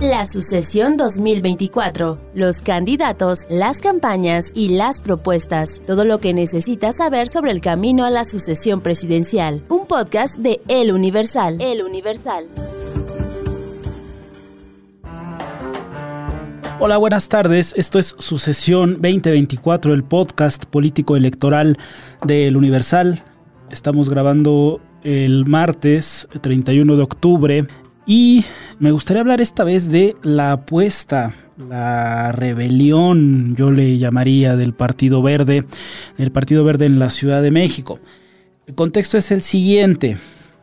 La sucesión 2024, los candidatos, las campañas y las propuestas, todo lo que necesitas saber sobre el camino a la sucesión presidencial. Un podcast de El Universal. El Universal. Hola, buenas tardes. Esto es Sucesión 2024, el podcast político electoral de El Universal. Estamos grabando el martes 31 de octubre y me gustaría hablar esta vez de la apuesta, la rebelión, yo le llamaría, del Partido Verde, del Partido Verde en la Ciudad de México. El contexto es el siguiente.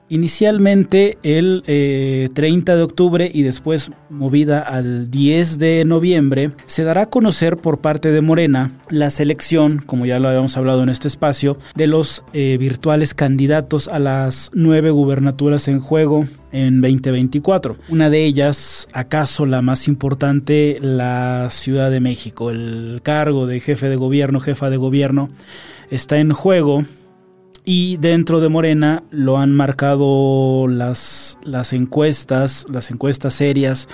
Inicialmente el 30 eh, de octubre y después movida al 10 de noviembre, se dará a conocer por parte de Morena la selección, como ya lo habíamos hablado en este espacio, de los eh, virtuales candidatos a las nueve gubernaturas en juego en 2024. Una de ellas, acaso la más importante, la Ciudad de México. El cargo de jefe de gobierno, jefa de gobierno, está en juego y dentro de Morena lo han marcado las, las encuestas, las encuestas serias,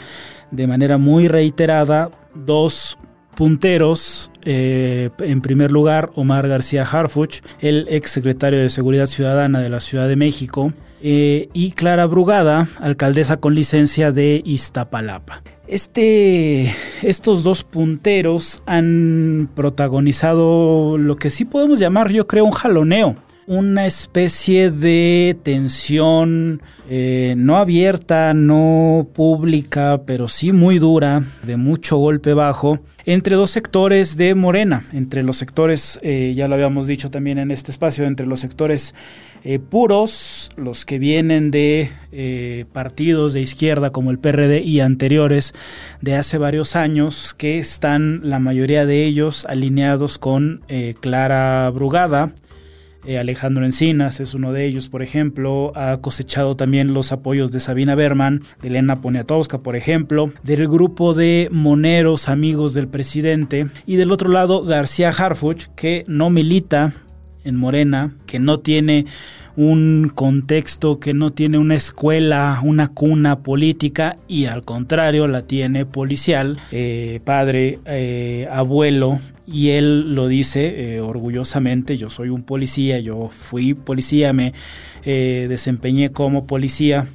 de manera muy reiterada. Dos punteros, eh, en primer lugar, Omar García Harfuch, el ex secretario de Seguridad Ciudadana de la Ciudad de México, eh, y Clara Brugada, alcaldesa con licencia de Iztapalapa. Este, estos dos punteros han protagonizado lo que sí podemos llamar, yo creo, un jaloneo una especie de tensión eh, no abierta, no pública, pero sí muy dura, de mucho golpe bajo, entre dos sectores de Morena, entre los sectores, eh, ya lo habíamos dicho también en este espacio, entre los sectores eh, puros, los que vienen de partidos de izquierda como el PRD y anteriores de hace varios años, que están la mayoría de ellos alineados con Clara Brugada, eh, Alejandro Encinas es uno de ellos, por ejemplo. Ha cosechado también los apoyos de Sabina Berman, de Elena Poniatowska, por ejemplo, del grupo de moneros amigos del presidente. Y del otro lado, García Harfuch, que no milita en Morena, que no tiene un contexto que no tiene una escuela, una cuna política y al contrario la tiene policial, eh, padre, eh, abuelo y él lo dice eh, orgullosamente, yo soy un policía, yo fui policía, me desempeñé como policía.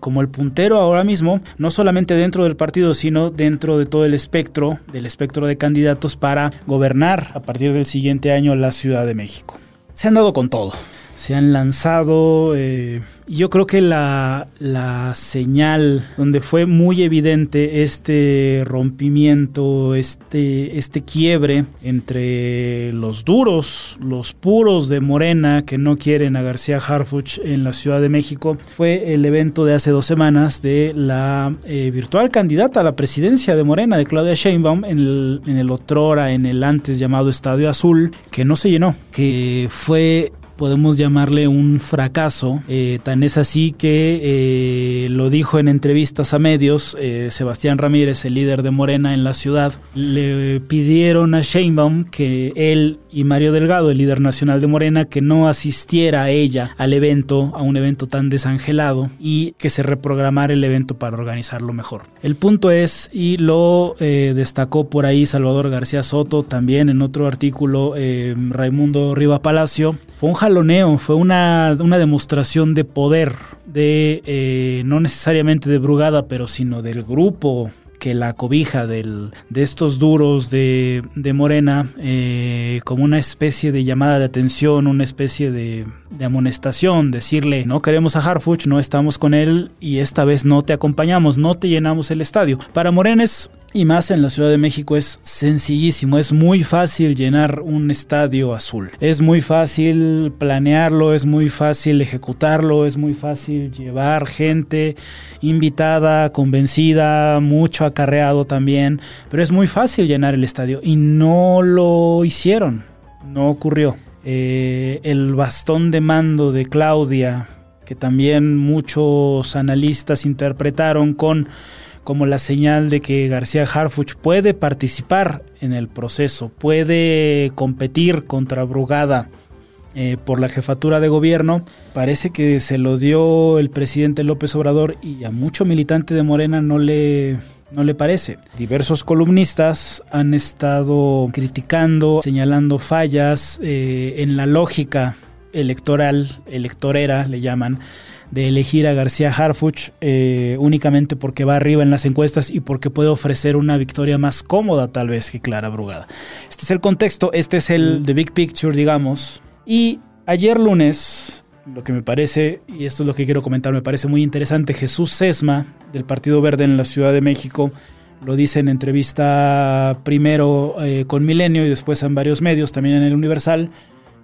como el puntero ahora mismo, no solamente dentro del partido, sino dentro de todo el espectro, del espectro de candidatos para gobernar a partir del siguiente año la Ciudad de México. Se han dado con todo se han lanzado. Eh, yo creo que la, la, señal donde fue muy evidente este rompimiento, este, este quiebre entre los duros, los puros de Morena que no quieren a García Harfuch en la Ciudad de México, fue el evento de hace dos semanas de la eh, virtual candidata a la presidencia de Morena, de Claudia Sheinbaum, en el, en el otrora, en el antes llamado Estadio Azul, que no se llenó, que fue podemos llamarle un fracaso. Eh, tan es así que eh, lo dijo en entrevistas a medios eh, Sebastián Ramírez, el líder de Morena en la ciudad, le pidieron a Sheinbaum que él y Mario Delgado, el líder nacional de Morena, que no asistiera a ella al evento, a un evento tan desangelado y que se reprogramara el evento para organizarlo mejor. El punto es, y lo destacó por ahí Salvador García Soto también en otro artículo, Raimundo Riva Palacio, fue un fue una, una demostración de poder, de eh, no necesariamente de Brugada, pero sino del grupo que la cobija del, de estos duros de, de Morena eh, como una especie de llamada de atención, una especie de, de, amonestación, decirle no queremos a Harfuch, no estamos con él y esta vez no te acompañamos, no te llenamos el estadio. Para Morena es y más en la Ciudad de México es sencillísimo, es muy fácil llenar un estadio azul. Es muy fácil planearlo, es muy fácil ejecutarlo, es muy fácil llevar gente invitada, convencida, mucho acarreado también, pero es muy fácil llenar el estadio y no lo hicieron, no ocurrió. Eh, el bastón de mando de Claudia, que también muchos analistas interpretaron con como la señal de que García Harfuch puede participar en el proceso, puede competir contra Brugada eh, por la jefatura de gobierno. Parece que se lo dio el presidente López Obrador y a mucho militante de Morena no le, no le parece. Diversos columnistas han estado criticando, señalando fallas eh, en la lógica electoral, electorera le llaman, de elegir a García Harfuch eh, únicamente porque va arriba en las encuestas y porque puede ofrecer una victoria más cómoda tal vez que Clara Brugada. Este es el contexto, este es el the big picture, digamos. Y ayer lunes, lo que me parece, y esto es lo que quiero comentar, me parece muy interesante, Jesús Sesma del Partido Verde en la Ciudad de México lo dice en entrevista primero eh, con Milenio y después en varios medios, también en el Universal,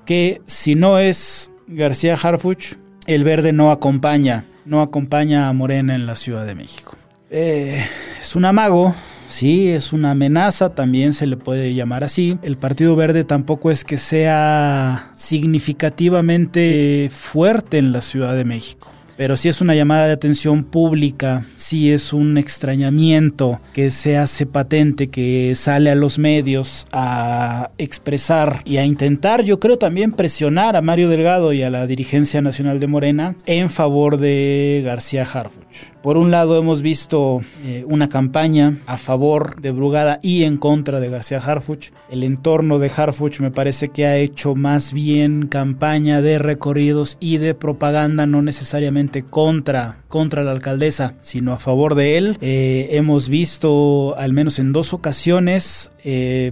que si no es García Harfuch, el verde no acompaña, no acompaña a Morena en la Ciudad de México. Eh, es un amago, sí, es una amenaza, también se le puede llamar así. El Partido Verde tampoco es que sea significativamente fuerte en la Ciudad de México pero si es una llamada de atención pública, si es un extrañamiento que se hace patente, que sale a los medios a expresar y a intentar, yo creo también presionar a Mario Delgado y a la dirigencia nacional de Morena en favor de García Harfuch. Por un lado hemos visto eh, una campaña a favor de Brugada y en contra de García Harfuch. El entorno de Harfuch me parece que ha hecho más bien campaña de recorridos y de propaganda, no necesariamente contra, contra la alcaldesa, sino a favor de él. Eh, hemos visto al menos en dos ocasiones eh,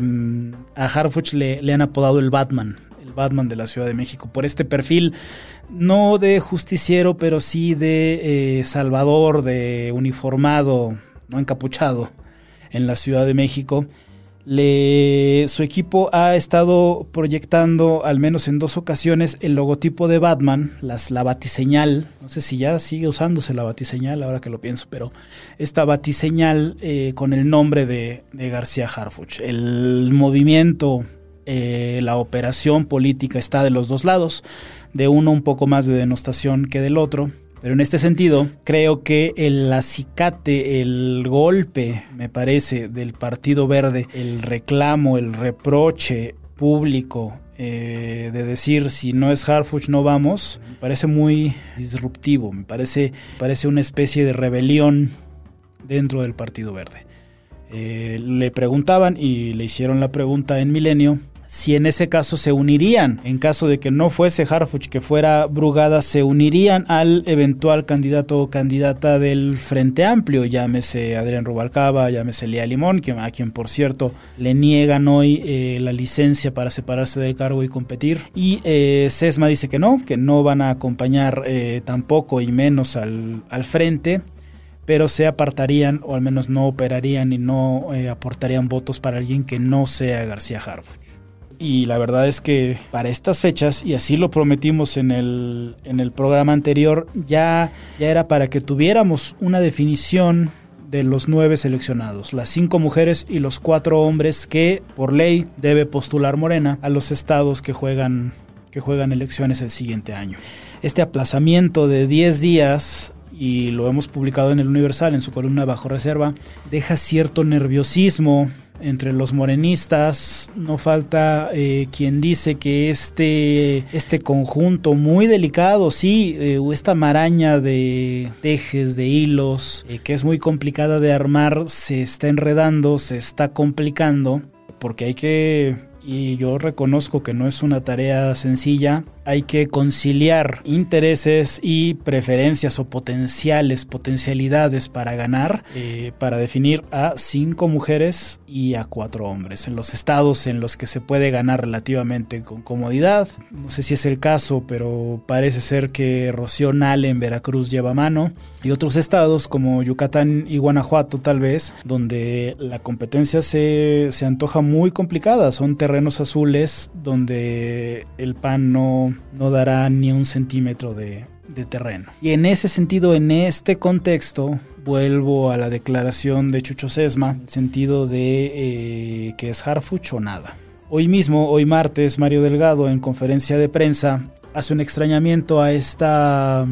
a Harfuch le, le han apodado el Batman, el Batman de la Ciudad de México, por este perfil no de justiciero, pero sí de eh, salvador, de uniformado, no encapuchado en la Ciudad de México. Su equipo ha estado proyectando, al menos en dos ocasiones, el logotipo de Batman, las, la batiseñal. No sé si ya sigue usándose la batiseñal, ahora que lo pienso, pero esta batiseñal eh, con el nombre de, de García Harfuch. El movimiento eh, la operación política está de los dos lados, de uno un poco más de denostación que del otro. Pero en este sentido, creo que el acicate, el golpe, me parece, del Partido Verde, el reclamo, el reproche público eh, de decir si no es Harfuch no vamos, me parece muy disruptivo, me parece, parece una especie de rebelión dentro del Partido Verde. Eh, le preguntaban y le hicieron la pregunta en Milenio si en ese caso se unirían, en caso de que no fuese Harfuch, que fuera Brugada, se unirían al eventual candidato o candidata del Frente Amplio, llámese Adrián Rubalcaba, llámese Lía Limón, a quien por cierto le niegan hoy eh, la licencia para separarse del cargo y competir. Y eh, Sesma dice que no, que no van a acompañar eh, tampoco y menos al, al frente pero se apartarían o al menos no operarían y no aportarían votos para alguien que no sea García Harfuch y la verdad es que para estas fechas, y así lo prometimos en el, en el programa anterior, ya, ya era para que tuviéramos una definición de los nueve seleccionados, las cinco mujeres y los cuatro hombres que por ley debe postular Morena a los estados que juegan, que juegan elecciones el siguiente año. Este aplazamiento de 10 días y lo hemos publicado en el Universal en su columna bajo reserva, deja cierto nerviosismo entre los morenistas. No falta eh, quien dice que este, este conjunto muy delicado, sí, eh, esta maraña de tejes, de hilos, eh, que es muy complicada de armar, se está enredando, se está complicando, porque hay que, y yo reconozco que no es una tarea sencilla, hay que conciliar intereses y preferencias o potenciales, potencialidades para ganar, eh, para definir a cinco mujeres y a cuatro hombres en los estados en los que se puede ganar relativamente con comodidad. No sé si es el caso, pero parece ser que Rocío Nale en Veracruz lleva mano y otros estados como Yucatán y Guanajuato tal vez, donde la competencia se, se antoja muy complicada. Son terrenos azules donde el PAN no no, dará ni un centímetro de, terreno. Y en ese sentido, en este contexto, vuelvo a la declaración de Chucho Sesma, sentido de eh, que es Harfuch o nada. Hoy mismo, hoy martes, Mario Delgado en conferencia de prensa hace un extrañamiento a esta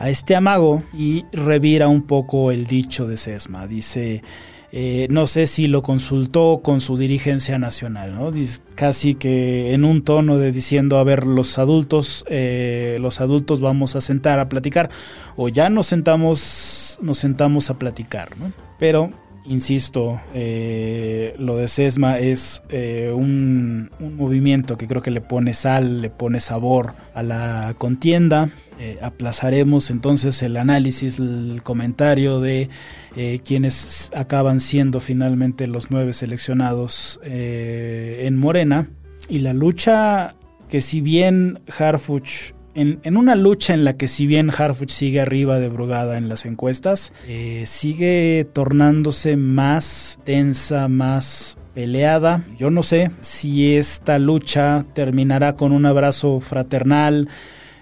a este amago y revira un poco el dicho de Sesma. Dice Eh, no sé si lo consultó con su dirigencia nacional, ¿no? Casi que en un tono de diciendo, a ver, los adultos, eh, los adultos vamos a sentar a platicar, o ya nos sentamos, nos sentamos a platicar, ¿no? Pero insisto, eh, lo de Sesma es eh, un, movimiento que creo que le pone sal, le pone sabor a la contienda. Eh, aplazaremos entonces el análisis, el comentario de quienes acaban siendo finalmente los nueve seleccionados en Morena. Y la lucha que si bien Harfuch en, una lucha en la que si bien Harfuch sigue arriba de Brugada en las encuestas, eh, sigue tornándose más tensa, más peleada. Yo no sé si esta lucha terminará con un abrazo fraternal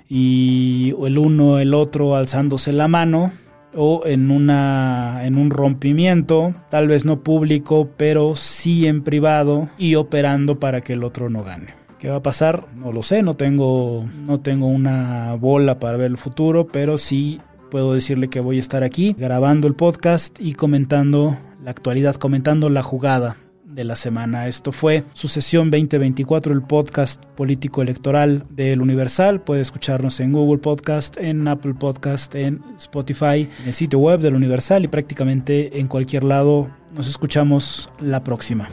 y el uno el otro alzándose la mano o en una en un rompimiento, tal vez no público, pero sí en privado y operando para que el otro no gane. ¿Qué va a pasar? No lo sé, no tengo, no tengo una bola para ver el futuro, pero sí puedo decirle que voy a estar aquí grabando el podcast y comentando la actualidad, comentando la jugada de la semana. Esto fue su sesión 2024, el podcast político electoral del Universal. Puede escucharnos en Google Podcast, en Apple Podcast, en Spotify, en el sitio web del Universal y prácticamente en cualquier lado. Nos escuchamos la próxima.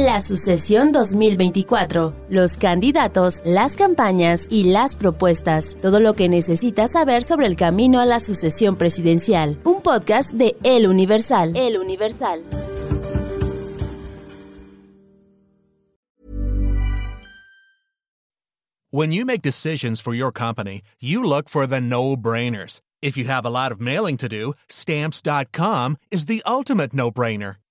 La sucesión 2024, los candidatos, las campañas y las propuestas, todo lo que necesitas saber sobre el camino a la sucesión presidencial. Un podcast de El Universal. El Universal. When you make decisions for your company, you look for the no-brainers. If you have a lot of mailing to do, stamps.com is the ultimate no-brainer.